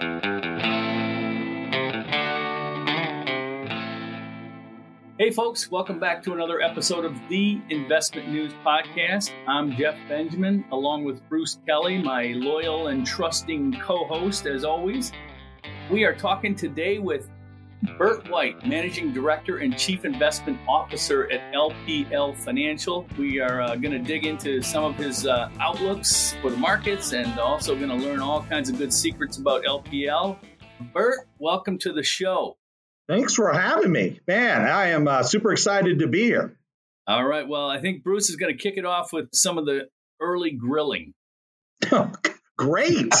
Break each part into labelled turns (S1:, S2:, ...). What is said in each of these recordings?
S1: Hey, folks, welcome back to another episode of the Investment News Podcast. I'm Jeff Benjamin, along with Bruce Kelly, my loyal and trusting co host, as always. We are talking today with Burt White, Managing Director and Chief Investment Officer at LPL Financial. We are uh, going to dig into some of his uh, outlooks for the markets and also going to learn all kinds of good secrets about LPL. Burt, welcome to the show.
S2: Thanks for having me. Man, I am uh, super excited to be here.
S1: All right. Well, I think Bruce is going to kick it off with some of the early grilling.
S2: Oh, Great.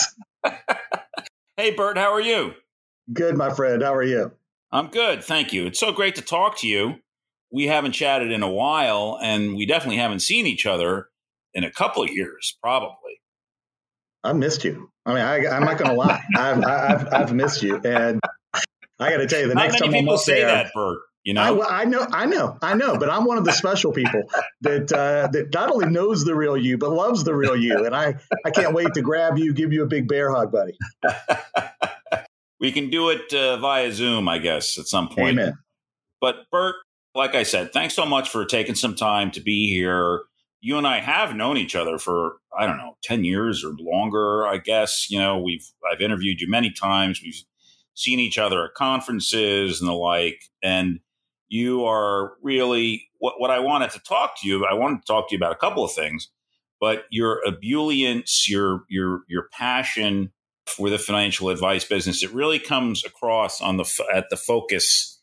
S3: hey, Burt, how are you?
S2: Good, my friend. How are you?
S3: I'm good. Thank you. It's so great to talk to you. We haven't chatted in a while, and we definitely haven't seen each other in a couple of years, probably.
S2: I missed you. I mean, I, am not going to lie. I've, I've, I've missed you. And I got to tell you, the
S3: Not
S2: next time I'm up
S3: say
S2: there,
S3: that, Burt. You know,
S2: I, I, know, I know, I know, but I'm one of the special people that uh, that not only knows the real you, but loves the real you, and I I can't wait to grab you, give you a big bear hug, buddy.
S3: we can do it uh, via Zoom, I guess, at some point.
S2: Amen.
S3: But Burt, like I said, thanks so much for taking some time to be here. You and I have known each other for I don't know ten years or longer. I guess you know we've I've interviewed you many times. We've seen each other at conferences and the like. And you are really what, what I wanted to talk to you. I wanted to talk to you about a couple of things, but your ebullience, your your your passion for the financial advice business, it really comes across on the at the focus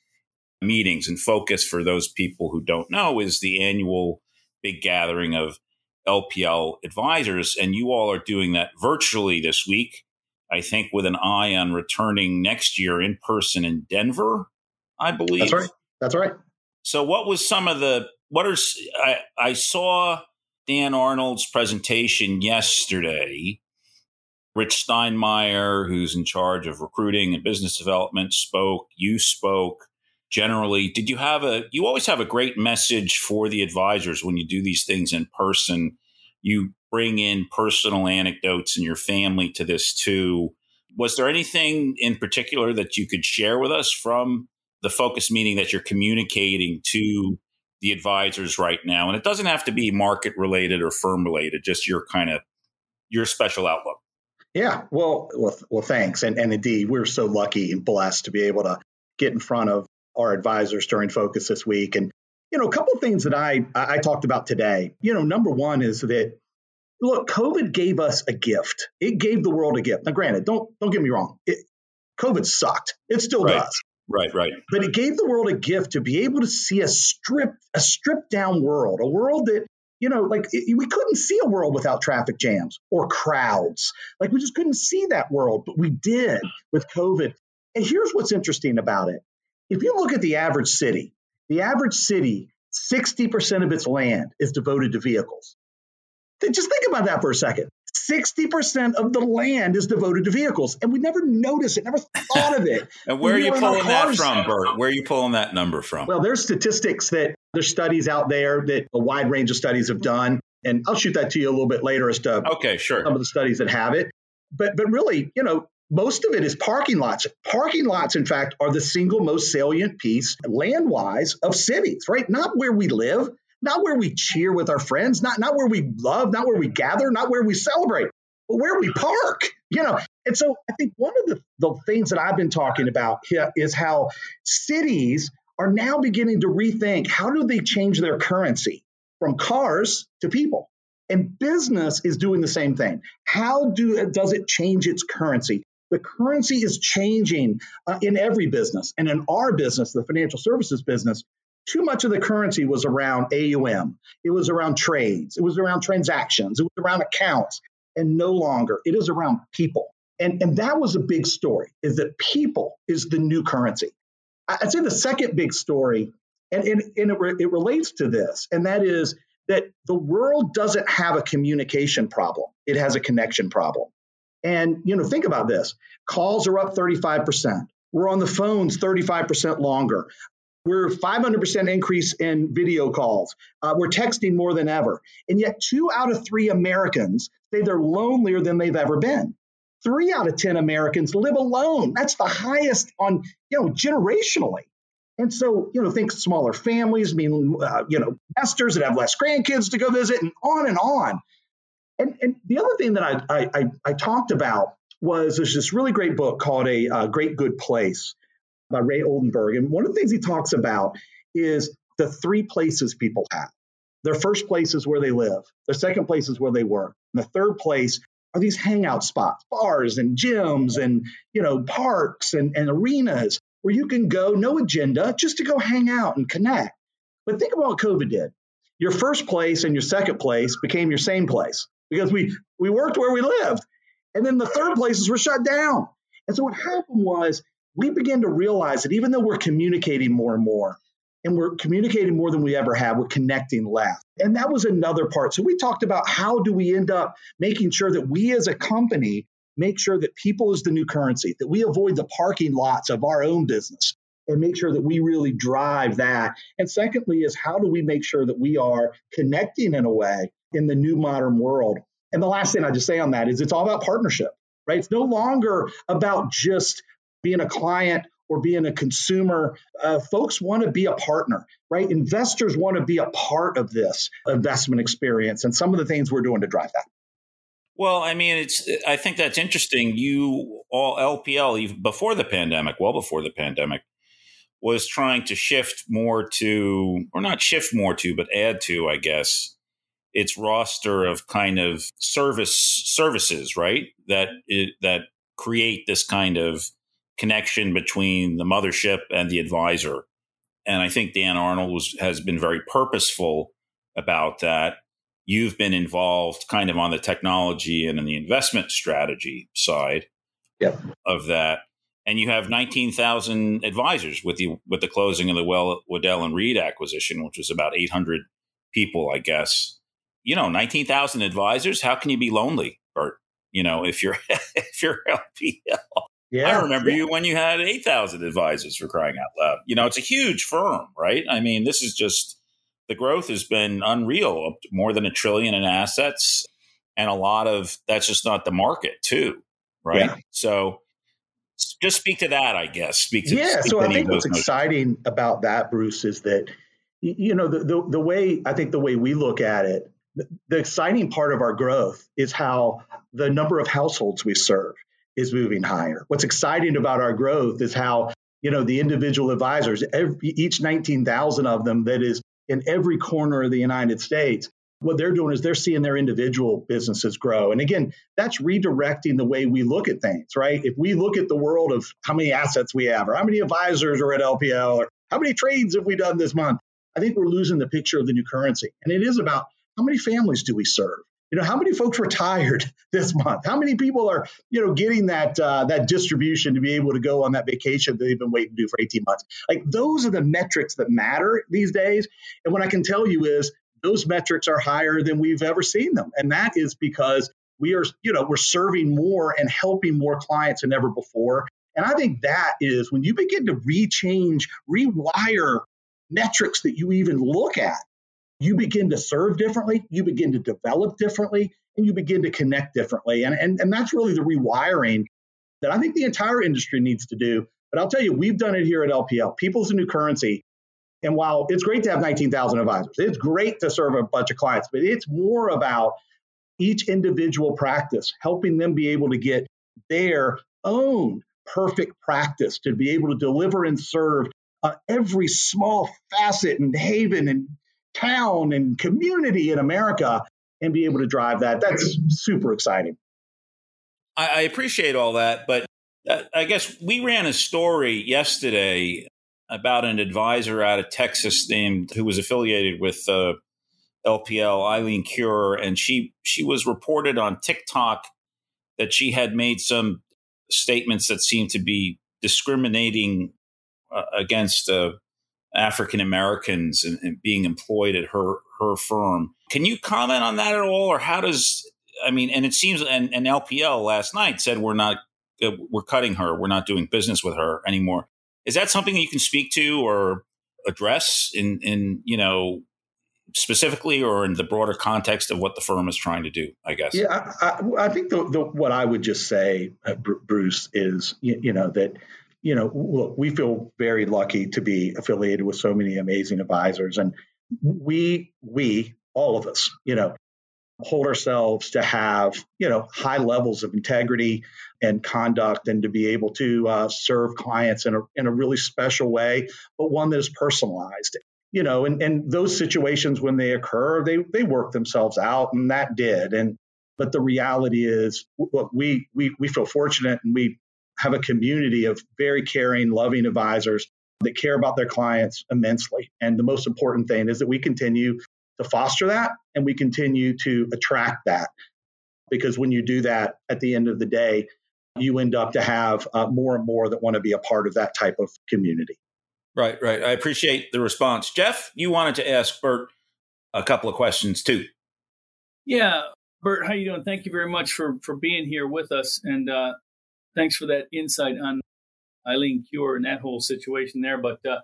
S3: meetings. And focus for those people who don't know is the annual big gathering of LPL advisors, and you all are doing that virtually this week. I think with an eye on returning next year in person in Denver, I believe.
S2: That's right. That's right.
S3: So, what was some of the what are I, I saw Dan Arnold's presentation yesterday. Rich Steinmeier, who's in charge of recruiting and business development, spoke. You spoke. Generally, did you have a? You always have a great message for the advisors when you do these things in person. You bring in personal anecdotes and your family to this too. Was there anything in particular that you could share with us from the focus meeting that you're communicating to the advisors right now? And it doesn't have to be market related or firm related, just your kind of your special outlook.
S2: Yeah, well, well, well, thanks. And, and indeed, we're so lucky and blessed to be able to get in front of our advisors during focus this week. And you know, a couple of things that I I talked about today. You know, number one is that look, COVID gave us a gift. It gave the world a gift. Now, granted, don't don't get me wrong. It, COVID sucked. It still
S3: right.
S2: does.
S3: Right, right.
S2: But it gave the world a gift to be able to see a strip a stripped down world, a world that you know, like it, we couldn't see a world without traffic jams or crowds. Like we just couldn't see that world, but we did with COVID. And here's what's interesting about it. If you look at the average city, the average city, 60% of its land is devoted to vehicles. Just think about that for a second. 60% of the land is devoted to vehicles, and we never noticed it, never thought of it.
S3: and where are you pulling that from, Burt? Where are you pulling that number from?
S2: Well, there's statistics that there's studies out there that a wide range of studies have done, and I'll shoot that to you a little bit later as to
S3: okay, sure.
S2: some of the studies that have it. But but really, you know, most of it is parking lots. Parking lots, in fact, are the single most salient piece land wise of cities, right? Not where we live, not where we cheer with our friends, not, not where we love, not where we gather, not where we celebrate, but where we park, you know. And so I think one of the, the things that I've been talking about here is how cities are now beginning to rethink how do they change their currency from cars to people. And business is doing the same thing. How do does it change its currency? The currency is changing uh, in every business, and in our business, the financial services business, too much of the currency was around AUM. It was around trades. It was around transactions. It was around accounts. And no longer, it is around people. And, and that was a big story, is that people is the new currency. I'd say the second big story, and, and, and it, re, it relates to this, and that is that the world doesn't have a communication problem. It has a connection problem. And, you know, think about this. Calls are up 35%. We're on the phones 35% longer. We're 500% increase in video calls. Uh, we're texting more than ever. And yet, two out of three Americans say they're lonelier than they've ever been. Three out of 10 Americans live alone. That's the highest on, you know, generationally. And so, you know, think smaller families, mean, uh, you know, nesters that have less grandkids to go visit and on and on. And, and the other thing that I, I, I, I talked about was there's this really great book called A uh, Great Good Place by Ray Oldenburg. And one of the things he talks about is the three places people have. Their first place is where they live. Their second place is where they work. And the third place are these hangout spots, bars and gyms and you know parks and, and arenas where you can go, no agenda, just to go hang out and connect. But think about what COVID did. Your first place and your second place became your same place because we we worked where we lived. And then the third places were shut down. And so what happened was we began to realize that even though we're communicating more and more, and we're communicating more than we ever have. We're connecting less. And that was another part. So we talked about how do we end up making sure that we as a company make sure that people is the new currency, that we avoid the parking lots of our own business and make sure that we really drive that. And secondly, is how do we make sure that we are connecting in a way in the new modern world? And the last thing I just say on that is it's all about partnership, right? It's no longer about just being a client or being a consumer. Uh, folks want to be a partner, right? Investors want to be a part of this investment experience and some of the things we're doing to drive that.
S3: Well, I mean, it's. I think that's interesting. You all LPL even before the pandemic, well before the pandemic, was trying to shift more to, or not shift more to, but add to, I guess, its roster of kind of service services, right? That that create this kind of connection between the mothership and the advisor. And I think Dan Arnold was, has been very purposeful about that. You've been involved kind of on the technology and in the investment strategy side
S2: yep.
S3: of that. And you have 19,000 advisors with the with the closing of the well, Waddell and Reed acquisition, which was about 800 people, I guess. You know, 19,000 advisors. How can you be lonely, Burt? You know, if you're if you're LPL. Yeah, I remember yeah. you when you had 8,000 advisors for crying out loud. You know, it's a huge firm, right? I mean, this is just the growth has been unreal, more than a trillion in assets. And a lot of that's just not the market, too, right? Yeah. So just speak to that, I guess. Speak to
S2: Yeah, speak so I think what's exciting about that, Bruce, is that, you know, the, the, the way I think the way we look at it, the exciting part of our growth is how the number of households we serve is moving higher. What's exciting about our growth is how, you know, the individual advisors, every, each 19,000 of them that is in every corner of the United States, what they're doing is they're seeing their individual businesses grow. And again, that's redirecting the way we look at things, right? If we look at the world of how many assets we have, or how many advisors are at LPL, or how many trades have we done this month, I think we're losing the picture of the new currency. And it is about how many families do we serve? You know, how many folks retired this month? How many people are, you know, getting that uh, that distribution to be able to go on that vacation that they've been waiting to do for 18 months? Like those are the metrics that matter these days. And what I can tell you is those metrics are higher than we've ever seen them. And that is because we are, you know, we're serving more and helping more clients than ever before. And I think that is when you begin to rechange, rewire metrics that you even look at you begin to serve differently, you begin to develop differently, and you begin to connect differently. And, and, and that's really the rewiring that I think the entire industry needs to do. But I'll tell you, we've done it here at LPL. People's a new currency. And while it's great to have 19,000 advisors, it's great to serve a bunch of clients, but it's more about each individual practice, helping them be able to get their own perfect practice to be able to deliver and serve uh, every small facet and haven and town and community in America and be able to drive that. That's super exciting.
S3: I, I appreciate all that, but uh, I guess we ran a story yesterday about an advisor out of Texas named who was affiliated with uh, LPL, Eileen Cure, and she she was reported on TikTok that she had made some statements that seemed to be discriminating uh, against uh, African Americans and, and, being employed at her her firm. Can you comment on that at all, or how does I mean? And it seems and, and LPL last night said we're not uh, we're cutting her, we're not doing business with her anymore. Is that something you can speak to or address in in you know specifically or in the broader context of what the firm is trying to do? I guess.
S2: Yeah, I, I, I think the, the, what I would just say, uh, Bruce, is you, you know that you know look, we feel very lucky to be affiliated with so many amazing advisors, and we we all of us, you know, hold ourselves to have you know high levels of integrity and conduct and to be able to uh, serve clients in a, in a really special way but one that is personalized you know and, and those situations when they occur they they work themselves out and that did and but the reality is look we we, we feel fortunate and we have a community of very caring loving advisors that care about their clients immensely. And the most important thing is that we continue to foster that and we continue to attract that. Because when you do that at the end of the day you end up to have uh, more and more that want to be a part of that type of community.
S3: Right right. I appreciate the response. Jeff you wanted to ask burt a couple of questions too.
S1: Yeah. Burt how you doing? Thank you very much for for being here with us. And uh, thanks for that insight on eileen cure and that whole situation there but uh,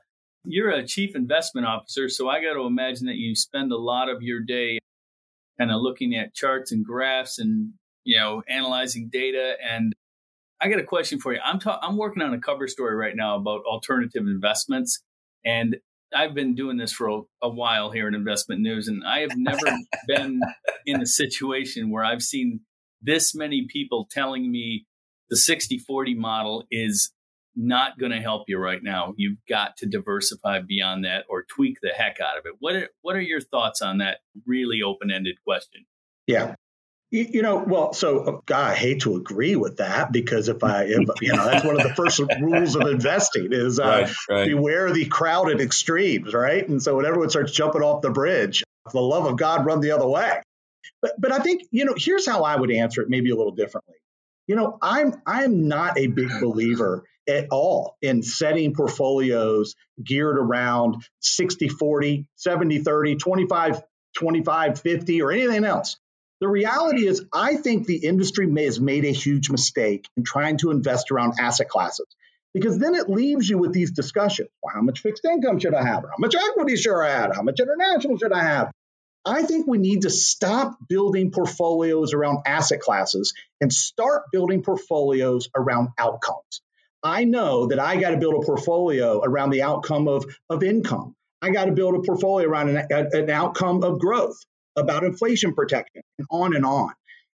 S1: you're a chief investment officer, so I got to imagine that you spend a lot of your day kind of looking at charts and graphs and you know analyzing data. And I got a question for you. I'm ta- I'm working on a cover story right now about alternative investments, and I've been doing this for a, a while here in Investment News, and I have never been in a situation where I've seen this many people telling me the 60-40 model is not going to help you right now. You've got to diversify beyond that or tweak the heck out of it. What are, what are your thoughts on that really open ended question?
S2: Yeah. You, you know, well, so uh, God, I hate to agree with that because if I, if, you know, that's one of the first rules of investing is uh, right, right. beware the crowded extremes, right? And so when everyone starts jumping off the bridge, the love of God run the other way. But, but I think, you know, here's how I would answer it maybe a little differently. You know, I'm I'm not a big believer at all in setting portfolios geared around 60 40, 70 30, 25 25 50 or anything else. The reality is, I think the industry may, has made a huge mistake in trying to invest around asset classes because then it leaves you with these discussions. Well, how much fixed income should I have? How much equity should I have? How much international should I have? I think we need to stop building portfolios around asset classes and start building portfolios around outcomes. I know that I got to build a portfolio around the outcome of, of income. I got to build a portfolio around an, an outcome of growth, about inflation protection, and on and on.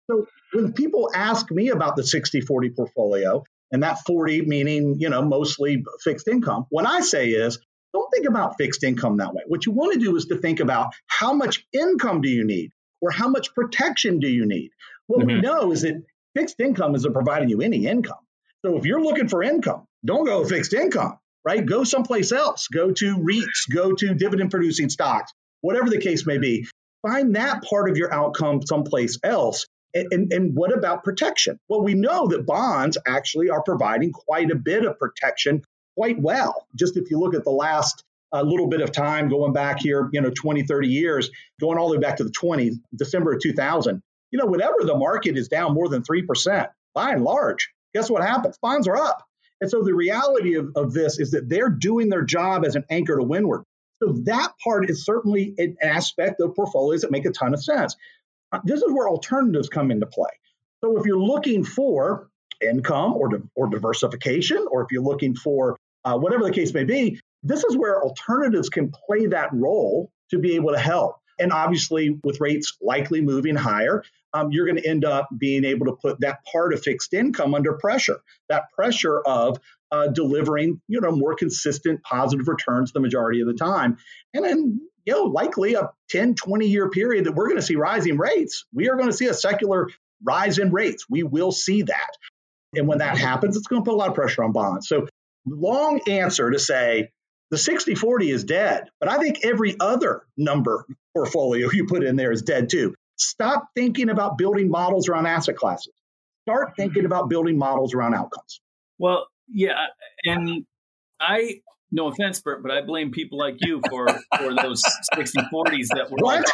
S2: So when people ask me about the 60 40 portfolio, and that 40 meaning, you know, mostly fixed income, what I say is don't think about fixed income that way. What you want to do is to think about how much income do you need or how much protection do you need? What mm-hmm. we know is that fixed income isn't providing you any income. So if you're looking for income, don't go fixed income, right? Go someplace else. Go to REITs, go to dividend producing stocks, whatever the case may be. Find that part of your outcome someplace else. And, and, and what about protection? Well, we know that bonds actually are providing quite a bit of protection quite well. Just if you look at the last a uh, little bit of time going back here, you know, 20, 30 years, going all the way back to the 20s, December of 2000, you know, whenever the market is down more than 3%, by and large, guess what happens? Bonds are up. And so the reality of, of this is that they're doing their job as an anchor to windward. So that part is certainly an aspect of portfolios that make a ton of sense. Uh, this is where alternatives come into play. So if you're looking for income or, or diversification, or if you're looking for uh, whatever the case may be, this is where alternatives can play that role to be able to help. And obviously, with rates likely moving higher, um, you're going to end up being able to put that part of fixed income under pressure. That pressure of uh, delivering, you know, more consistent positive returns the majority of the time. And then, you know, likely a 10, 20 year period that we're going to see rising rates. We are going to see a secular rise in rates. We will see that. And when that happens, it's going to put a lot of pressure on bonds. So, long answer to say the 60 40 is dead, but I think every other number portfolio you put in there is dead too. Stop thinking about building models around asset classes. Start thinking about building models around outcomes.
S1: Well, yeah, and I no offense, Burt, but I blame people like you for for those 60 40s that were
S2: what?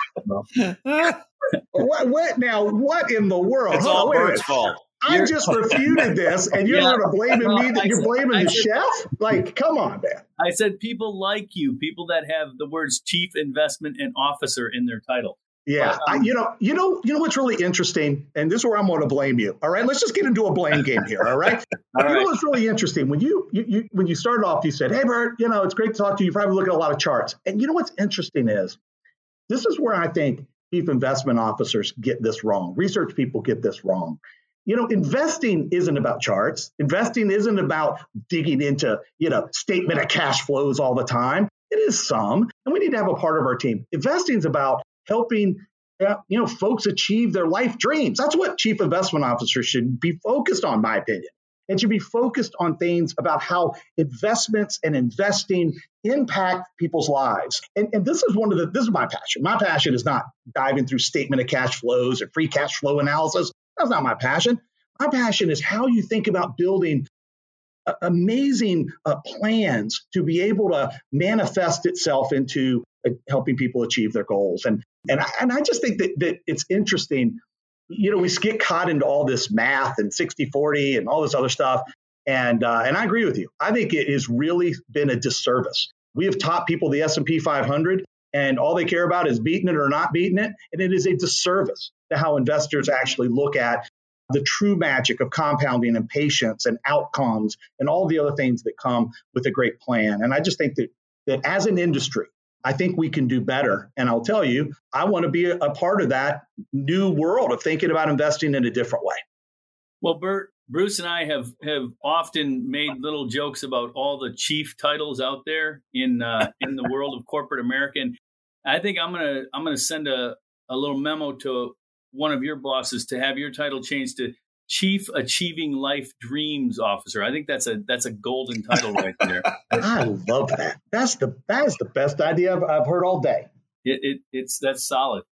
S2: what? what? now? What in the world?
S3: It's all Burt's fault.
S2: I just refuted this, and you're yeah, blaming well, me that you're blaming I the said, chef? Like, come on, man.
S1: I said people like you, people that have the words chief investment and officer in their title.
S2: Yeah, but, um, I, you know, you know, you know what's really interesting, and this is where I'm going to blame you. All right, let's just get into a blame game here. All right, all you right. know what's really interesting when you, you, you when you started off, you said, "Hey, Burt, you know, it's great to talk to you. You probably look at a lot of charts." And you know what's interesting is, this is where I think chief investment officers get this wrong. Research people get this wrong. You know, investing isn't about charts. Investing isn't about digging into, you know, statement of cash flows all the time. It is some, and we need to have a part of our team. Investing is about helping uh, you know folks achieve their life dreams. That's what chief investment officers should be focused on, my opinion. It should be focused on things about how investments and investing impact people's lives. And, and this is one of the this is my passion. My passion is not diving through statement of cash flows or free cash flow analysis. That's not my passion. My passion is how you think about building amazing uh, plans to be able to manifest itself into uh, helping people achieve their goals. And and I, and I just think that, that it's interesting. You know, we get caught into all this math and 60 40 and all this other stuff. And uh, and I agree with you. I think it has really been a disservice. We have taught people the S&P 500 and all they care about is beating it or not beating it. And it is a disservice to how investors actually look at the true magic of compounding and patience and outcomes and all the other things that come with a great plan. And I just think that that as an industry, I think we can do better. And I'll tell you, I want to be a, a part of that new world of thinking about investing in a different way.
S1: Well, Burt, Bruce and I have have often made little jokes about all the chief titles out there in uh, in the world of corporate America. And I think I'm gonna I'm gonna send a, a little memo to one of your bosses to have your title changed to Chief Achieving Life Dreams Officer. I think that's a that's a golden title right there.
S2: I love that. That's the that is the best idea I've, I've heard all day.
S1: It, it it's that's solid.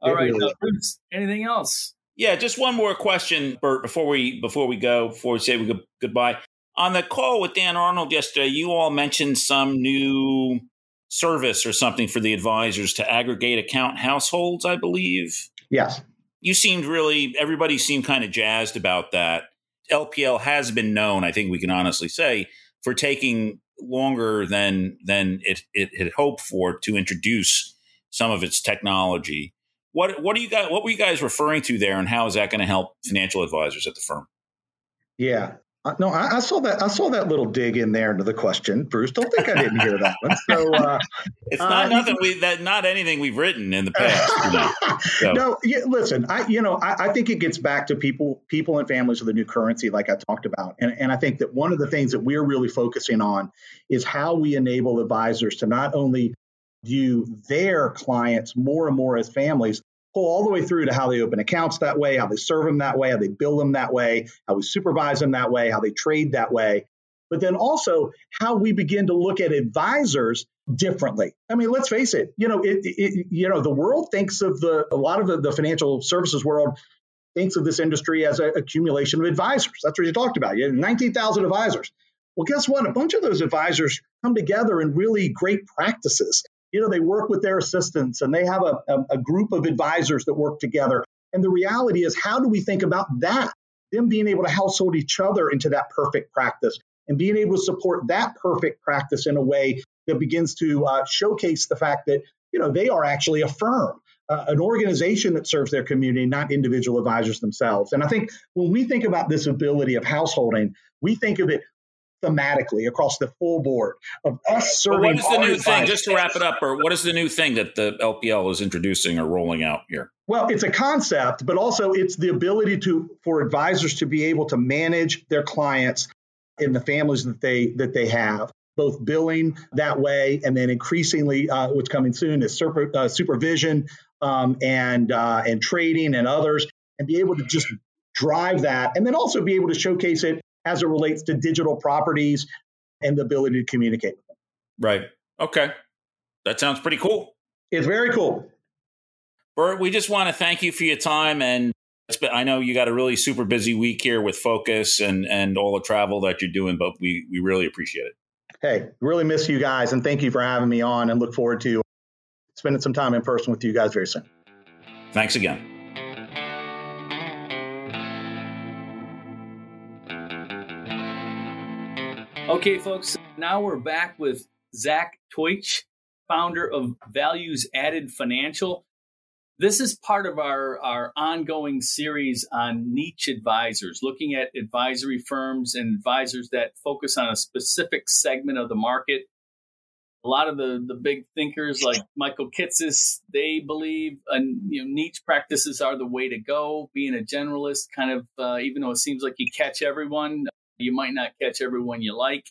S1: All it right, really Bruce, anything else?
S3: Yeah, just one more question, Burt, before we before we go, before we say we go, goodbye. On the call with Dan Arnold yesterday, you all mentioned some new service or something for the advisors to aggregate account households, I believe.
S2: Yes
S3: you seemed really everybody seemed kind of jazzed about that. LPL has been known, I think we can honestly say, for taking longer than than it, it had hoped for to introduce some of its technology. What what do you guys what were you guys referring to there, and how is that going to help financial advisors at the firm?
S2: Yeah, uh, no, I, I, saw that. I saw that little dig in there into the question, Bruce. Don't think I didn't hear that one. So uh,
S3: it's not uh, nothing we that not anything we've written in the past. You know?
S2: so. No, yeah, listen. I you know I, I, think it gets back to people, people and families of the new currency, like I talked about, and and I think that one of the things that we're really focusing on is how we enable advisors to not only view their clients more and more as families, pull all the way through to how they open accounts that way, how they serve them that way, how they bill them that way, how we supervise them that way, how they trade that way. But then also how we begin to look at advisors differently. I mean, let's face it. You know, it, it you know the world thinks of the a lot of the, the financial services world thinks of this industry as an accumulation of advisors. That's what you talked about. You have 19,000 advisors. Well, guess what? A bunch of those advisors come together in really great practices you know, they work with their assistants and they have a, a, a group of advisors that work together. And the reality is, how do we think about that? Them being able to household each other into that perfect practice and being able to support that perfect practice in a way that begins to uh, showcase the fact that you know they are actually a firm uh, an organization that serves their community not individual advisors themselves and i think when we think about this ability of householding we think of it thematically across the full board of us serving.
S3: what is the new thing? Just to wrap it up, or what is the new thing that the LPL is introducing or rolling out here?
S2: Well, it's a concept, but also it's the ability to for advisors to be able to manage their clients and the families that they that they have. Both billing that way, and then increasingly, uh, what's coming soon is super, uh, supervision um, and uh, and trading and others, and be able to just drive that, and then also be able to showcase it as it relates to digital properties and the ability to communicate with them.
S3: Right. Okay. That sounds pretty cool.
S2: It's very cool.
S3: Burt, we just want to thank you for your time. And been, I know you got a really super busy week here with Focus and, and all the travel that you're doing, but we, we really appreciate it.
S2: Hey, really miss you guys. And thank you for having me on and look forward to spending some time in person with you guys very soon.
S3: Thanks again.
S1: Okay, folks, now we're back with Zach Teutsch, founder of Values Added Financial. This is part of our, our ongoing series on niche advisors, looking at advisory firms and advisors that focus on a specific segment of the market. A lot of the, the big thinkers like Michael Kitces, they believe uh, you know, niche practices are the way to go. Being a generalist, kind of, uh, even though it seems like you catch everyone, you might not catch everyone you like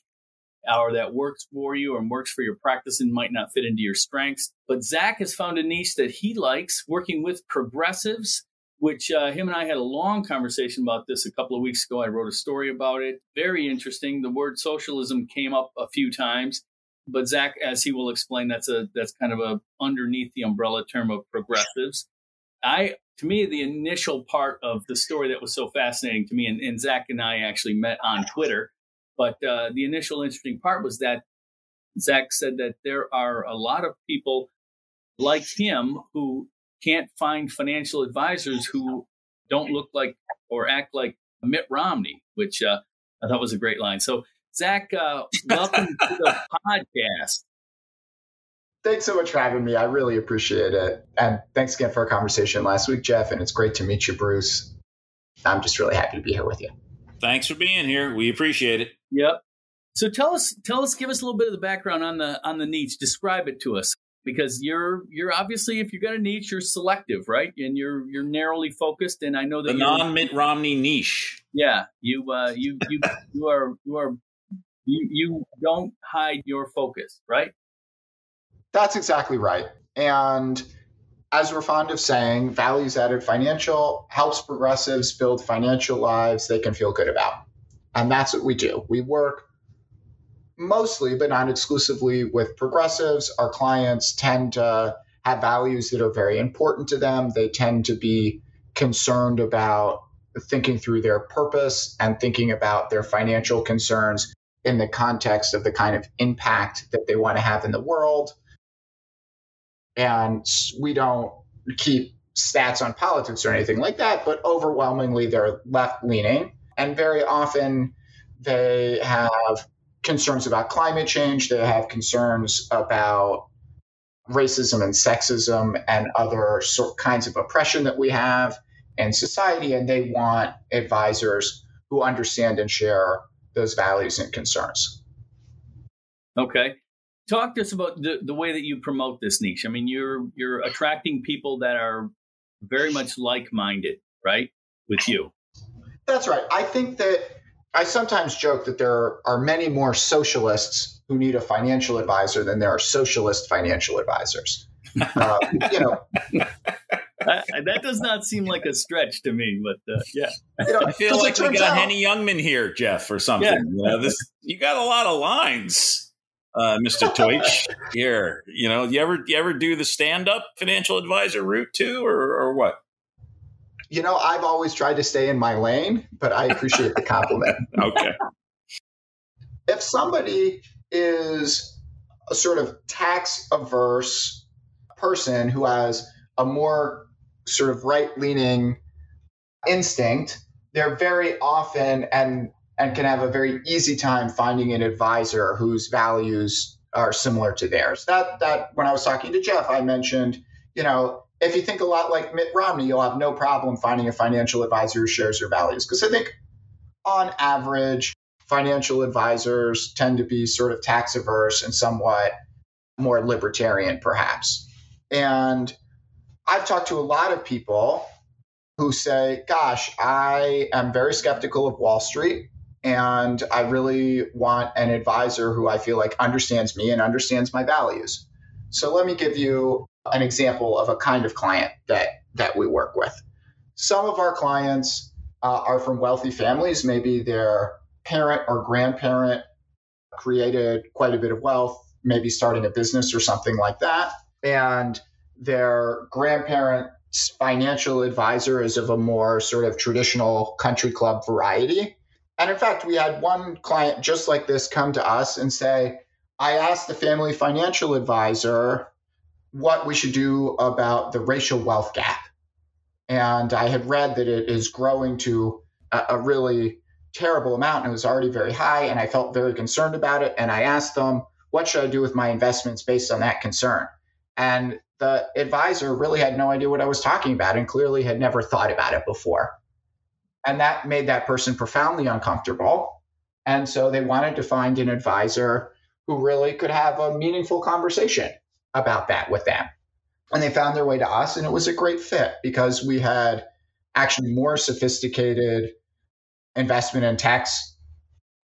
S1: or that works for you and works for your practice and might not fit into your strengths. But Zach has found a niche that he likes working with progressives, which uh, him and I had a long conversation about this a couple of weeks ago. I wrote a story about it. Very interesting. The word socialism came up a few times. But Zach, as he will explain, that's a that's kind of a underneath the umbrella term of progressives. I to me, the initial part of the story that was so fascinating to me, and, and Zach and I actually met on Twitter but uh, the initial interesting part was that Zach said that there are a lot of people like him who can't find financial advisors who don't look like or act like Mitt Romney, which uh, I thought was a great line. So, Zach, uh, welcome to the podcast.
S4: Thanks so much for having me. I really appreciate it. And thanks again for our conversation last week, Jeff. And it's great to meet you, Bruce. I'm just really happy to be here with you.
S3: Thanks for being here. We appreciate it.
S1: Yep. So tell us, tell us, give us a little bit of the background on the on the niche. Describe it to us, because you're you're obviously if you got a niche, you're selective, right? And you're you're narrowly focused. And I know that
S3: the non Mitt Romney niche.
S1: Yeah, you uh, you you you are you are you you don't hide your focus, right?
S4: That's exactly right. And as we're fond of saying, values added financial helps progressives build financial lives they can feel good about. And that's what we do. We work mostly, but not exclusively, with progressives. Our clients tend to have values that are very important to them. They tend to be concerned about thinking through their purpose and thinking about their financial concerns in the context of the kind of impact that they want to have in the world. And we don't keep stats on politics or anything like that, but overwhelmingly they're left leaning and very often they have concerns about climate change, they have concerns about racism and sexism and other sort kinds of oppression that we have in society, and they want advisors who understand and share those values and concerns.
S1: Okay. Talk to us about the, the way that you promote this niche. I mean, you're you're attracting people that are very much like minded, right? With you.
S4: That's right. I think that I sometimes joke that there are many more socialists who need a financial advisor than there are socialist financial advisors. Uh, you know,
S1: that, that, does not seem like a stretch to me, but uh, yeah.
S3: You know, I feel like we got out, Henny Youngman here, Jeff, or something. Yeah. You know, this you got a lot of lines, uh, Mr. Teutsch. here, you know, you ever you ever do the stand up financial advisor route too, or, or what?
S4: you know, I've always tried to stay in my lane, but I appreciate the compliment.
S3: okay.
S4: If somebody is a sort of tax averse person who has a more sort of right leaning instinct, they're very often and and can have a very easy time finding an advisor whose values are similar to theirs. That that when I was talking to Jeff, I mentioned, you know, if you think a lot like Mitt Romney, you'll have no problem finding a financial advisor who shares your values. Because I think, on average, financial advisors tend to be sort of tax averse and somewhat more libertarian, perhaps. And I've talked to a lot of people who say, Gosh, I am very skeptical of Wall Street. And I really want an advisor who I feel like understands me and understands my values. So let me give you an example of a kind of client that that we work with. Some of our clients uh, are from wealthy families. Maybe their parent or grandparent created quite a bit of wealth, maybe starting a business or something like that, and their grandparent's financial advisor is of a more sort of traditional country club variety. And in fact, we had one client just like this come to us and say, I asked the family financial advisor what we should do about the racial wealth gap. And I had read that it is growing to a, a really terrible amount and it was already very high. And I felt very concerned about it. And I asked them, what should I do with my investments based on that concern? And the advisor really had no idea what I was talking about and clearly had never thought about it before. And that made that person profoundly uncomfortable. And so they wanted to find an advisor who really could have a meaningful conversation about that with them. And they found their way to us, and it was a great fit because we had actually more sophisticated investment and tax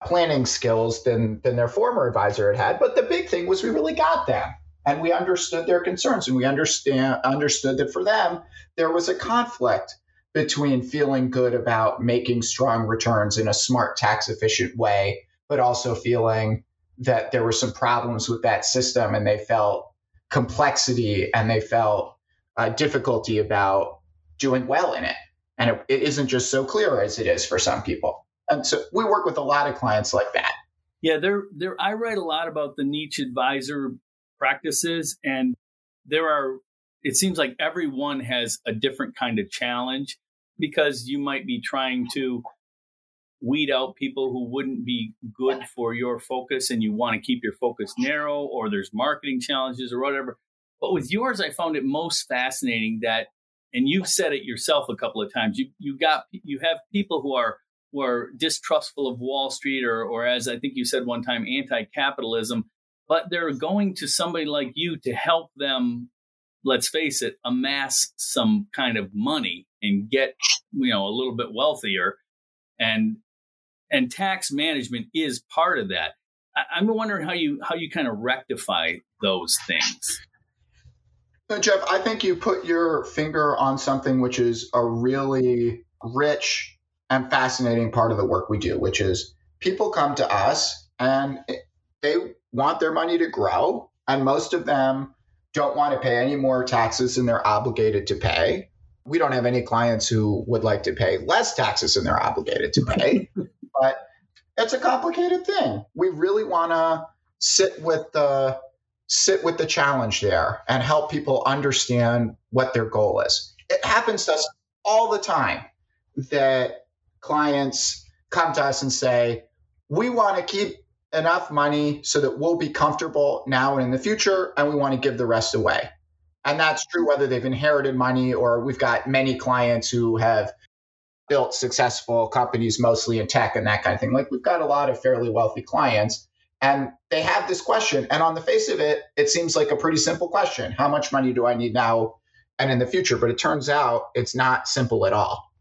S4: planning skills than than their former advisor had had. But the big thing was we really got them and we understood their concerns and we understand understood that for them there was a conflict between feeling good about making strong returns in a smart tax efficient way but also feeling that there were some problems with that system and they felt complexity and they felt uh, difficulty about doing well in it and it, it isn't just so clear as it is for some people. And so we work with a lot of clients like that.
S1: Yeah, there there I write a lot about the niche advisor practices and there are it seems like everyone has a different kind of challenge because you might be trying to weed out people who wouldn't be good for your focus and you want to keep your focus narrow or there's marketing challenges or whatever. But with yours I found it most fascinating that and you've said it yourself a couple of times. You you got you have people who are who are distrustful of Wall Street, or or as I think you said one time, anti-capitalism. But they're going to somebody like you to help them. Let's face it, amass some kind of money and get you know a little bit wealthier, and and tax management is part of that. I, I'm wondering how you how you kind of rectify those things.
S4: Jeff, I think you put your finger on something which is a really rich and fascinating part of the work we do, which is people come to us and they want their money to grow, and most of them don't want to pay any more taxes than they're obligated to pay. We don't have any clients who would like to pay less taxes than they're obligated to pay, but it's a complicated thing. We really want to sit with the sit with the challenge there and help people understand what their goal is. It happens to us all the time that clients come to us and say, We want to keep enough money so that we'll be comfortable now and in the future, and we want to give the rest away. And that's true whether they've inherited money or we've got many clients who have built successful companies, mostly in tech and that kind of thing. Like we've got a lot of fairly wealthy clients and they have this question. And on the face of it, it seems like a pretty simple question How much money do I need now and in the future? But it turns out it's not simple at all.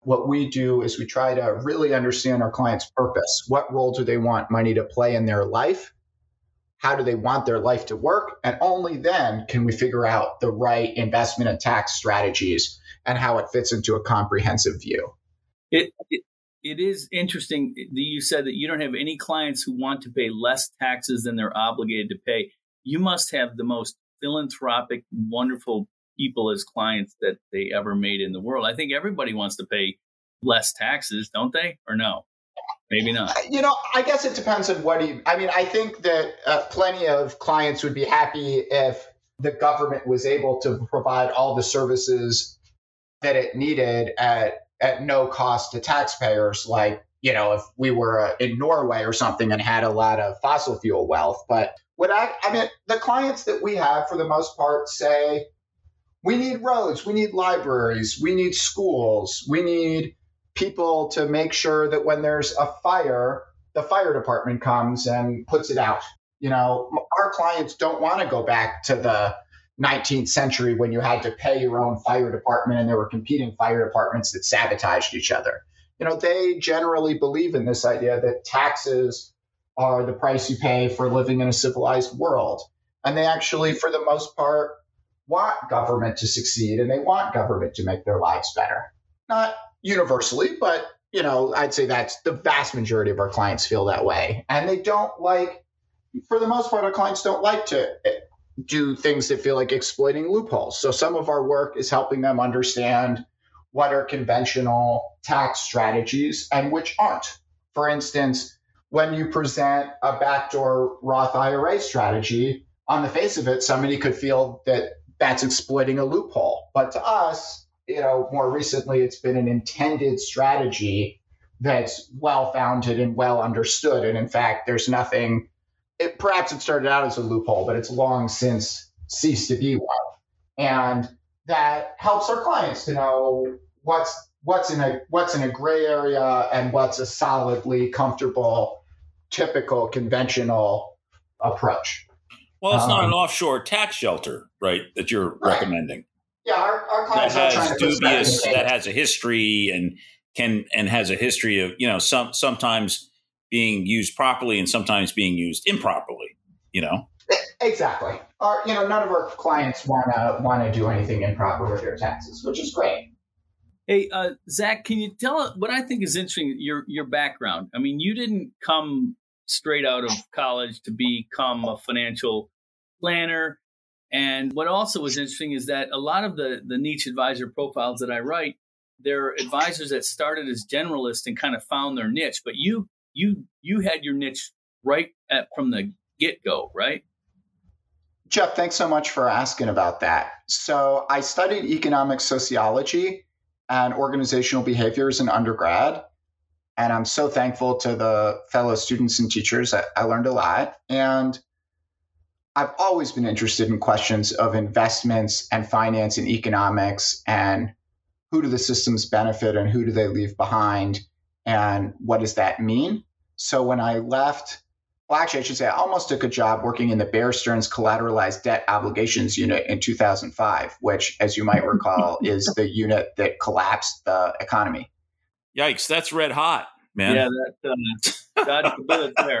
S4: What we do is we try to really understand our client's purpose. What role do they want money to play in their life? How do they want their life to work? And only then can we figure out the right investment and tax strategies and how it fits into a comprehensive view.
S1: It, it, it is interesting that you said that you don't have any clients who want to pay less taxes than they're obligated to pay. You must have the most philanthropic, wonderful people as clients that they ever made in the world. I think everybody wants to pay less taxes, don't they? Or no? Maybe not.
S4: You know, I guess it depends on what you. I mean, I think that uh, plenty of clients would be happy if the government was able to provide all the services that it needed at at no cost to taxpayers, like, you know, if we were uh, in Norway or something and had a lot of fossil fuel wealth. But what I, I mean, the clients that we have for the most part say, we need roads, we need libraries, we need schools, we need people to make sure that when there's a fire, the fire department comes and puts it out. You know, our clients don't want to go back to the 19th century when you had to pay your own fire department and there were competing fire departments that sabotaged each other. You know, they generally believe in this idea that taxes are the price you pay for living in a civilized world. And they actually, for the most part, want government to succeed and they want government to make their lives better. Not universally, but you know, I'd say that's the vast majority of our clients feel that way. And they don't like, for the most part, our clients don't like to eh, do things that feel like exploiting loopholes. So some of our work is helping them understand what are conventional tax strategies and which aren't. For instance, when you present a backdoor Roth IRA strategy, on the face of it, somebody could feel that that's exploiting a loophole. But to us, you know, more recently, it's been an intended strategy that's well founded and well understood. And in fact, there's nothing, it, perhaps it started out as a loophole, but it's long since ceased to be one. And that helps our clients to know what's what's in a what's in a gray area and what's a solidly comfortable, typical, conventional approach.
S3: Well, it's um, not an offshore tax shelter, right? That you're right. recommending.
S4: Yeah, our, our clients
S3: that has dubious that has a history and can and has a history of you know some sometimes being used properly and sometimes being used improperly. You know.
S4: Exactly. Our, you know, none of our clients want to want to do anything improper with their taxes, which is great.
S1: Hey, uh, Zach, can you tell what I think is interesting? Your your background. I mean, you didn't come straight out of college to become a financial planner. And what also was interesting is that a lot of the the niche advisor profiles that I write, they're advisors that started as generalists and kind of found their niche. But you you you had your niche right at, from the get go, right?
S4: Jeff, thanks so much for asking about that. So, I studied economic sociology and organizational behaviors in undergrad. And I'm so thankful to the fellow students and teachers. I, I learned a lot. And I've always been interested in questions of investments and finance and economics and who do the systems benefit and who do they leave behind and what does that mean? So when I left well, actually, I should say I almost took a job working in the Bear Stearns Collateralized Debt Obligations Unit in 2005, which, as you might recall, is the unit that collapsed the economy.
S3: Yikes, that's red hot, man.
S1: Yeah, that, uh, dodged the bullet there.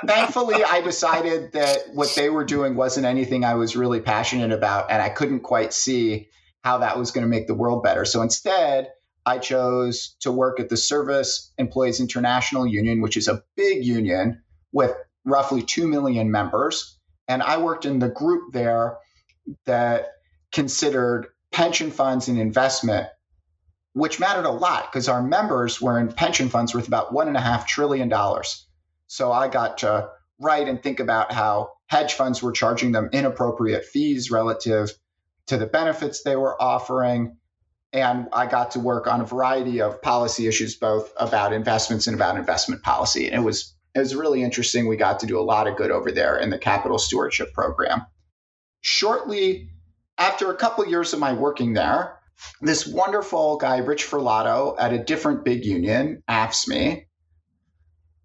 S4: Thankfully, I decided that what they were doing wasn't anything I was really passionate about, and I couldn't quite see how that was going to make the world better. So instead, I chose to work at the Service Employees International Union, which is a big union with roughly 2 million members. And I worked in the group there that considered pension funds and investment, which mattered a lot because our members were in pension funds worth about $1.5 trillion. So I got to write and think about how hedge funds were charging them inappropriate fees relative to the benefits they were offering. And I got to work on a variety of policy issues, both about investments and about investment policy. And it was it was really interesting. We got to do a lot of good over there in the capital stewardship program. Shortly after a couple years of my working there, this wonderful guy, Rich Ferlauto, at a different big union, AFSCME,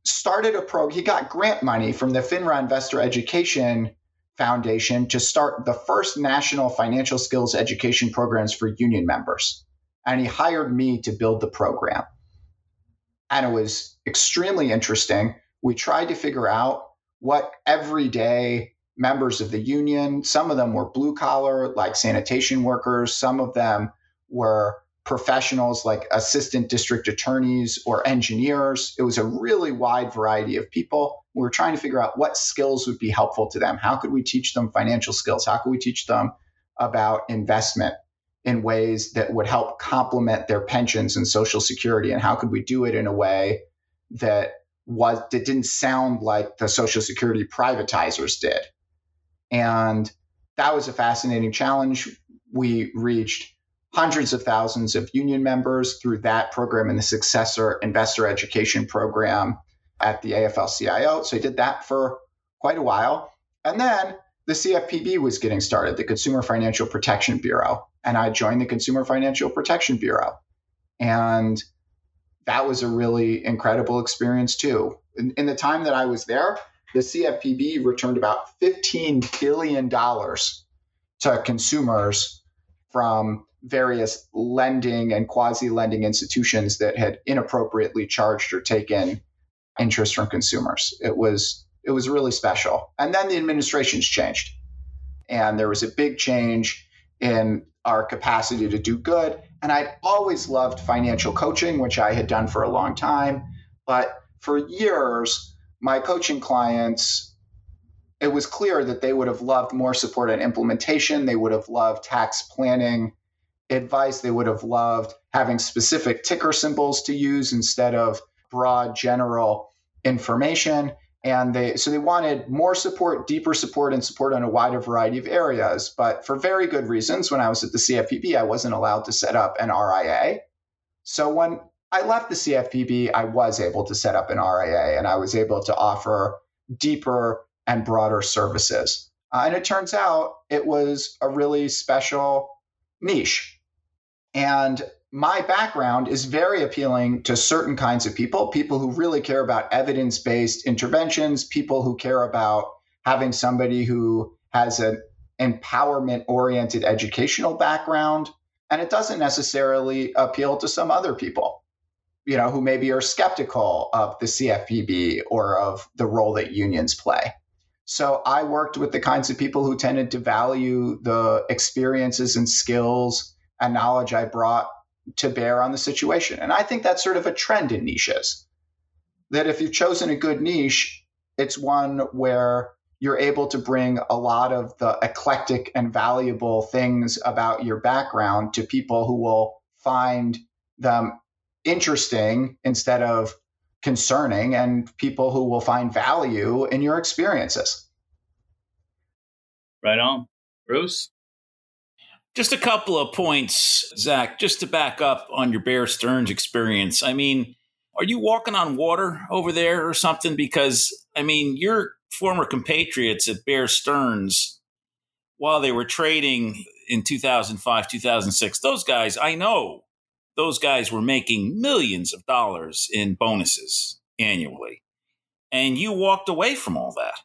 S4: started a program. He got grant money from the FINRA Investor Education Foundation to start the first national financial skills education programs for union members. And he hired me to build the program. And it was extremely interesting we tried to figure out what everyday members of the union, some of them were blue collar, like sanitation workers, some of them were professionals like assistant district attorneys or engineers. It was a really wide variety of people. We were trying to figure out what skills would be helpful to them. How could we teach them financial skills? How could we teach them about investment in ways that would help complement their pensions and social security? And how could we do it in a way that was it didn't sound like the social security privatizers did and that was a fascinating challenge we reached hundreds of thousands of union members through that program and the successor investor education program at the AFL-CIO. So I did that for quite a while. And then the CFPB was getting started, the Consumer Financial Protection Bureau. And I joined the Consumer Financial Protection Bureau. And that was a really incredible experience too. In, in the time that I was there, the CFPB returned about $15 billion to consumers from various lending and quasi lending institutions that had inappropriately charged or taken interest from consumers. It was it was really special. And then the administrations changed. And there was a big change in our capacity to do good. And I'd always loved financial coaching, which I had done for a long time. But for years, my coaching clients, it was clear that they would have loved more support on implementation. They would have loved tax planning advice. They would have loved having specific ticker symbols to use instead of broad general information and they so they wanted more support deeper support and support on a wider variety of areas but for very good reasons when i was at the cfpb i wasn't allowed to set up an ria so when I left the CFPB, I was able to set up an RIA and I was able to offer deeper and broader services. Uh, and it turns out it was a really special niche. And my background is very appealing to certain kinds of people people who really care about evidence based interventions, people who care about having somebody who has an empowerment oriented educational background. And it doesn't necessarily appeal to some other people, you know, who maybe are skeptical of the CFPB or of the role that unions play. So I worked with the kinds of people who tended to value the experiences and skills and knowledge I brought to bear on the situation. And I think that's sort of a trend in niches. That if you've chosen a good niche, it's one where you're able to bring a lot of the eclectic and valuable things about your background to people who will find them interesting instead of concerning and people who will find value in your experiences.
S1: Right on. Bruce?
S3: Just a couple of points, Zach, just to back up on your Bear Stearns experience. I mean, are you walking on water over there or something? Because, I mean, your former compatriots at Bear Stearns, while they were trading in 2005, 2006, those guys, I know those guys were making millions of dollars in bonuses annually. And you walked away from all that.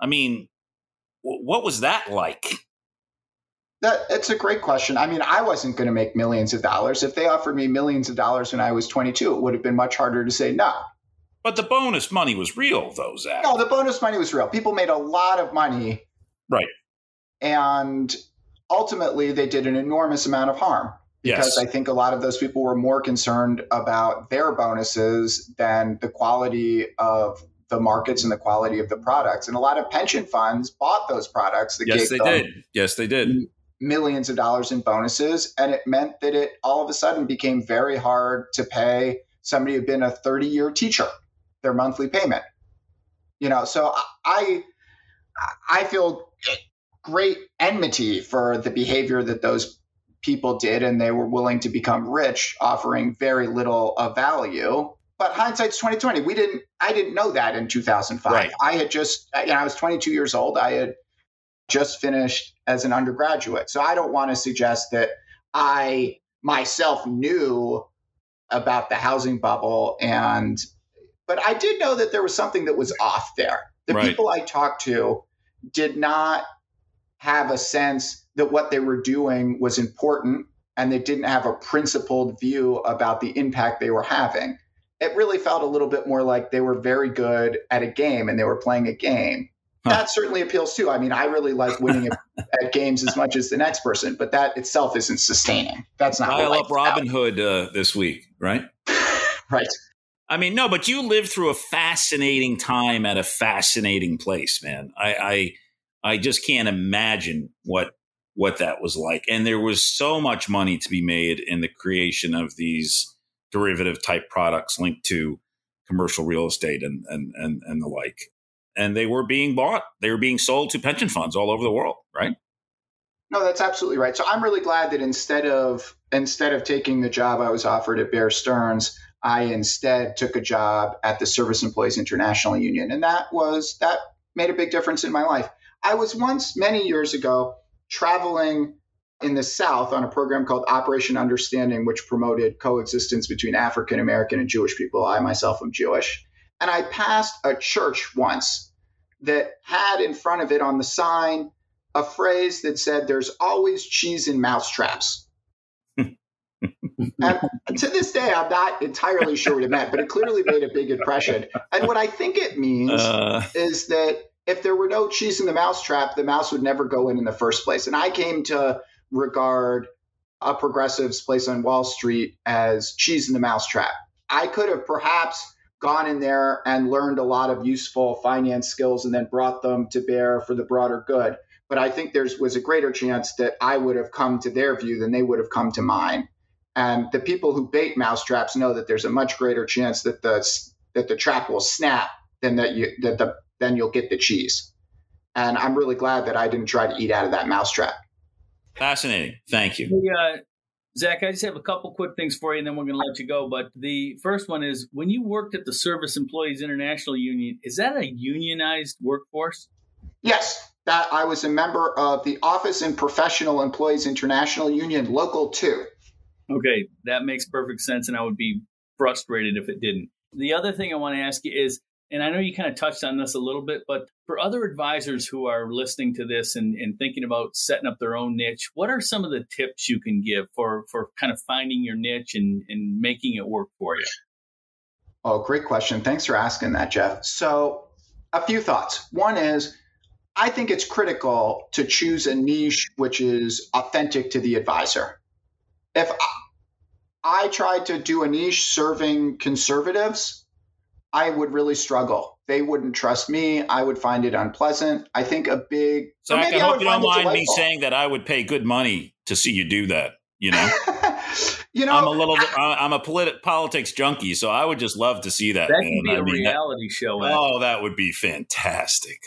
S3: I mean, what was that like?
S4: That it's a great question. I mean, I wasn't going to make millions of dollars. If they offered me millions of dollars when I was 22, it would have been much harder to say no.
S3: But the bonus money was real, though, Zach.
S4: No, the bonus money was real. People made a lot of money.
S3: Right.
S4: And ultimately, they did an enormous amount of harm because yes. I think a lot of those people were more concerned about their bonuses than the quality of the markets and the quality of the products. And a lot of pension funds bought those products.
S3: Yes, they did. Yes, they did
S4: millions of dollars in bonuses. And it meant that it all of a sudden became very hard to pay somebody who'd been a 30 year teacher their monthly payment. You know, so I I feel great enmity for the behavior that those people did and they were willing to become rich offering very little of value but hindsight's 2020 we didn't i didn't know that in 2005 right. i had just you know i was 22 years old i had just finished as an undergraduate. So I don't want to suggest that I myself knew about the housing bubble and but I did know that there was something that was off there. The right. people I talked to did not have a sense that what they were doing was important and they didn't have a principled view about the impact they were having. It really felt a little bit more like they were very good at a game and they were playing a game that certainly appeals too. I mean, I really like winning at, games as much as the next person, but that itself isn't sustaining. That's not.
S3: Dial up Robin Hood uh, this week, right?
S4: right.
S3: I mean, no, but you lived through a fascinating time at a fascinating place, man. I, I, I just can't imagine what what that was like. And there was so much money to be made in the creation of these derivative type products linked to commercial real estate and and and, and the like and they were being bought. They were being sold to pension funds all over the world, right?
S4: No, that's absolutely right. So I'm really glad that instead of instead of taking the job I was offered at Bear Stearns, I instead took a job at the Service Employees International Union, and that was that made a big difference in my life. I was once many years ago traveling in the South on a program called Operation Understanding, which promoted coexistence between African American and Jewish people. I myself am Jewish. And I passed a church once that had in front of it on the sign a phrase that said, There's always cheese in mousetraps. and to this day, I'm not entirely sure what it meant, but it clearly made a big impression. And what I think it means uh. is that if there were no cheese in the mousetrap, the mouse would never go in in the first place. And I came to regard a progressive's place on Wall Street as cheese in the mousetrap. I could have perhaps gone in there and learned a lot of useful finance skills and then brought them to bear for the broader good. But I think there was a greater chance that I would have come to their view than they would have come to mine. And the people who bait mousetraps know that there's a much greater chance that the that the trap will snap than that you that the then you'll get the cheese. And I'm really glad that I didn't try to eat out of that mousetrap.
S3: Fascinating. Thank you.
S1: The, uh, Zach, I just have a couple quick things for you, and then we're going to let you go. But the first one is when you worked at the Service Employees International Union, is that a unionized workforce?
S4: Yes, that I was a member of the Office and Professional Employees International Union, Local 2.
S1: Okay, that makes perfect sense, and I would be frustrated if it didn't. The other thing I want to ask you is and I know you kind of touched on this a little bit, but for other advisors who are listening to this and, and thinking about setting up their own niche, what are some of the tips you can give for, for kind of finding your niche and, and making it work for you?
S4: Oh, great question. Thanks for asking that, Jeff. So, a few thoughts. One is, I think it's critical to choose a niche which is authentic to the advisor. If I, I tried to do a niche serving conservatives, I would really struggle. They wouldn't trust me. I would find it unpleasant. I think a big.
S3: Zach, I hope you don't mind me saying that I would pay good money to see you do that. You know,
S4: you know,
S3: I'm a little, I'm a polit- politics junkie, so I would just love to see that.
S1: That could be I a mean, reality that, show.
S3: Oh, that would be fantastic.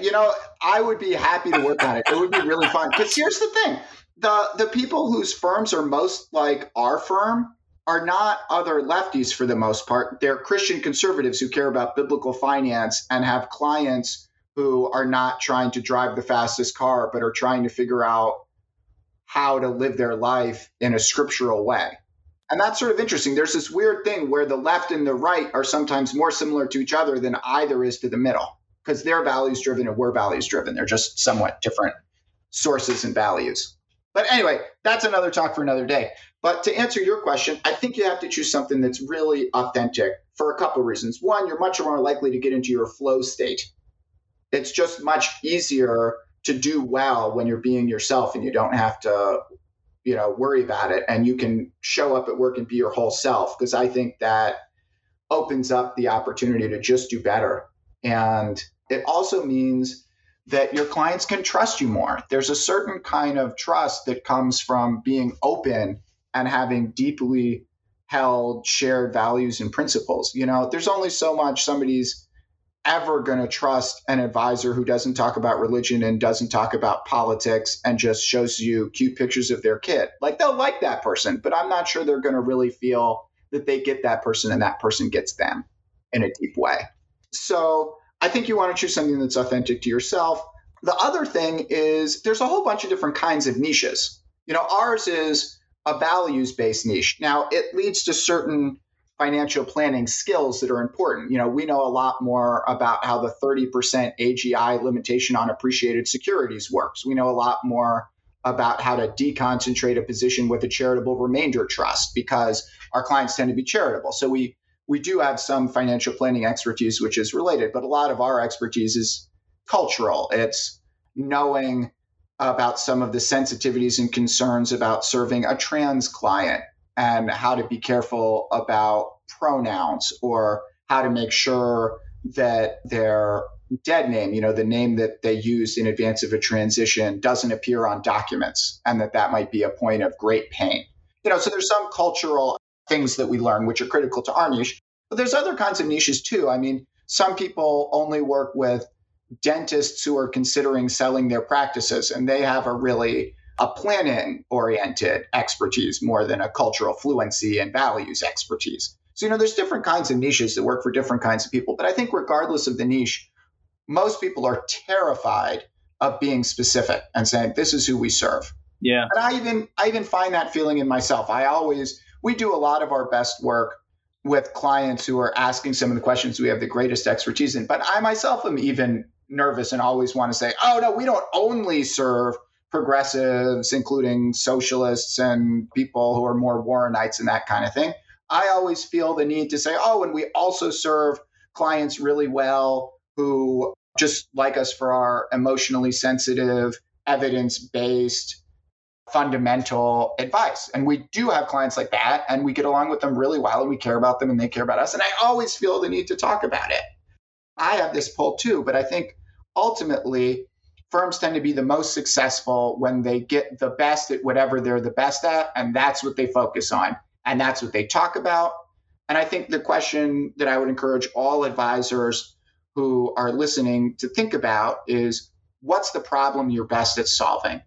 S4: You know, I would be happy to work on it. It would be really fun. Because here's the thing: the the people whose firms are most like our firm are not other lefties for the most part. They're Christian conservatives who care about biblical finance and have clients who are not trying to drive the fastest car, but are trying to figure out how to live their life in a scriptural way. And that's sort of interesting. There's this weird thing where the left and the right are sometimes more similar to each other than either is to the middle because they're values driven and we're values driven. They're just somewhat different sources and values. But anyway, that's another talk for another day. But to answer your question, I think you have to choose something that's really authentic for a couple of reasons. One, you're much more likely to get into your flow state. It's just much easier to do well when you're being yourself and you don't have to you know worry about it and you can show up at work and be your whole self because i think that opens up the opportunity to just do better and it also means that your clients can trust you more there's a certain kind of trust that comes from being open and having deeply held shared values and principles. You know, there's only so much somebody's ever going to trust an advisor who doesn't talk about religion and doesn't talk about politics and just shows you cute pictures of their kid. Like they'll like that person, but I'm not sure they're going to really feel that they get that person and that person gets them in a deep way. So I think you want to choose something that's authentic to yourself. The other thing is there's a whole bunch of different kinds of niches. You know, ours is a values based niche. Now, it leads to certain financial planning skills that are important. You know, we know a lot more about how the 30% AGI limitation on appreciated securities works. We know a lot more about how to deconcentrate a position with a charitable remainder trust because our clients tend to be charitable. So we we do have some financial planning expertise which is related, but a lot of our expertise is cultural. It's knowing about some of the sensitivities and concerns about serving a trans client and how to be careful about pronouns or how to make sure that their dead name, you know, the name that they used in advance of a transition doesn't appear on documents and that that might be a point of great pain. You know, so there's some cultural things that we learn which are critical to our niche, but there's other kinds of niches too. I mean, some people only work with dentists who are considering selling their practices, and they have a really a planning oriented expertise more than a cultural fluency and values expertise. So, you know, there's different kinds of niches that work for different kinds of people. But I think, regardless of the niche, most people are terrified of being specific and saying, this is who we serve.
S1: Yeah.
S4: And I even I even find that feeling in myself. I always we do a lot of our best work with clients who are asking some of the questions we have the greatest expertise in. But I myself am even nervous and always want to say, oh, no, we don't only serve progressives, including socialists and people who are more Warrenites and that kind of thing. I always feel the need to say, oh, and we also serve clients really well who just like us for our emotionally sensitive, evidence based, fundamental advice. And we do have clients like that, and we get along with them really well, and we care about them, and they care about us. And I always feel the need to talk about it. I have this pull too, but I think ultimately firms tend to be the most successful when they get the best at whatever they're the best at, and that's what they focus on, and that's what they talk about. And I think the question that I would encourage all advisors who are listening to think about is what's the problem you're best at solving?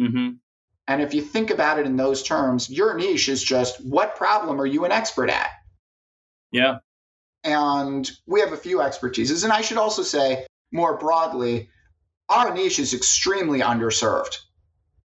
S1: Mm-hmm.
S4: And if you think about it in those terms, your niche is just what problem are you an expert at?
S1: Yeah.
S4: And we have a few expertises. And I should also say more broadly, our niche is extremely underserved.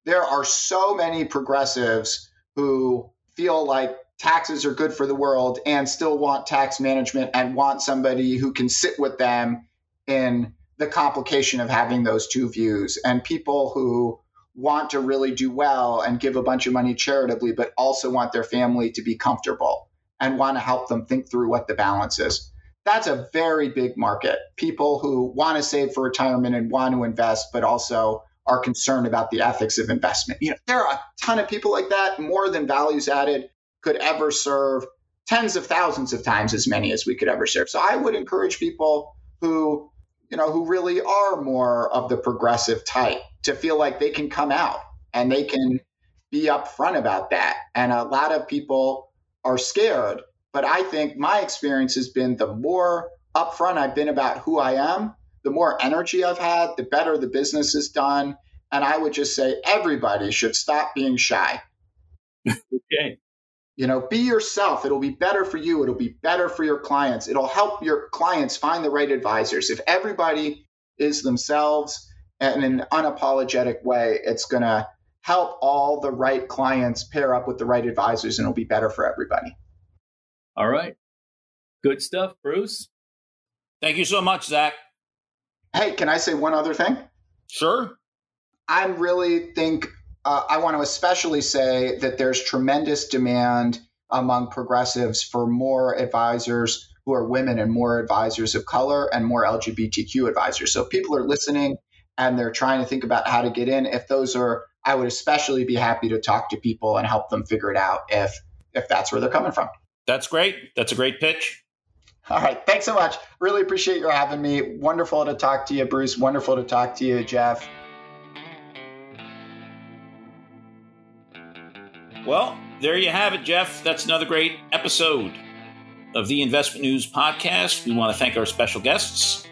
S4: There are so many progressives who feel like taxes are good for the world and still want tax management and want somebody who can sit with them in the complication of having those two views and people who want to really do well and give a bunch of money charitably but also want their family to be comfortable and want to help them think through what the balance is. That's a very big market. People who want to save for retirement and want to invest but also are concerned about the ethics of investment. You know there are a ton of people like that more than values added could ever serve tens of thousands of times as many as we could ever serve. So i would encourage people who you know, who really are more of the progressive type to feel like they can come out and they can be upfront about that. And a lot of people are scared. But I think my experience has been the more upfront I've been about who I am, the more energy I've had, the better the business is done. And I would just say everybody should stop being shy.
S1: okay.
S4: You know, be yourself. It'll be better for you. It'll be better for your clients. It'll help your clients find the right advisors. If everybody is themselves in an unapologetic way, it's going to help all the right clients pair up with the right advisors and it'll be better for everybody.
S1: All right. Good stuff, Bruce.
S3: Thank you so much, Zach.
S4: Hey, can I say one other thing?
S3: Sure.
S4: I really think uh, I want to especially say that there's tremendous demand among progressives for more advisors who are women and more advisors of color and more LGBTQ advisors. So people are listening and they're trying to think about how to get in. If those are, I would especially be happy to talk to people and help them figure it out if if that's where they're coming from.
S3: That's great. That's a great pitch.
S4: All right. Thanks so much. Really appreciate your having me. Wonderful to talk to you, Bruce. Wonderful to talk to you, Jeff.
S3: Well, there you have it, Jeff. That's another great episode of the Investment News Podcast. We want to thank our special guests,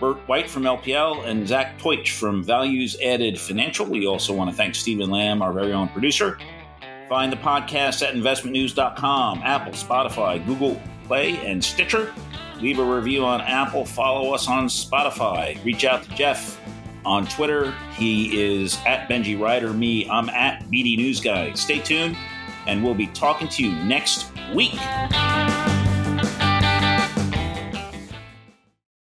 S3: Burt White from LPL and Zach Teutsch from Values Added Financial. We also want to thank Stephen Lamb, our very own producer. Find the podcast at investmentnews.com, Apple, Spotify, Google Play, and Stitcher. Leave a review on Apple. Follow us on Spotify. Reach out to Jeff on Twitter. He is at Benji Ryder. Me, I'm at BD News Guy. Stay tuned, and we'll be talking to you next week.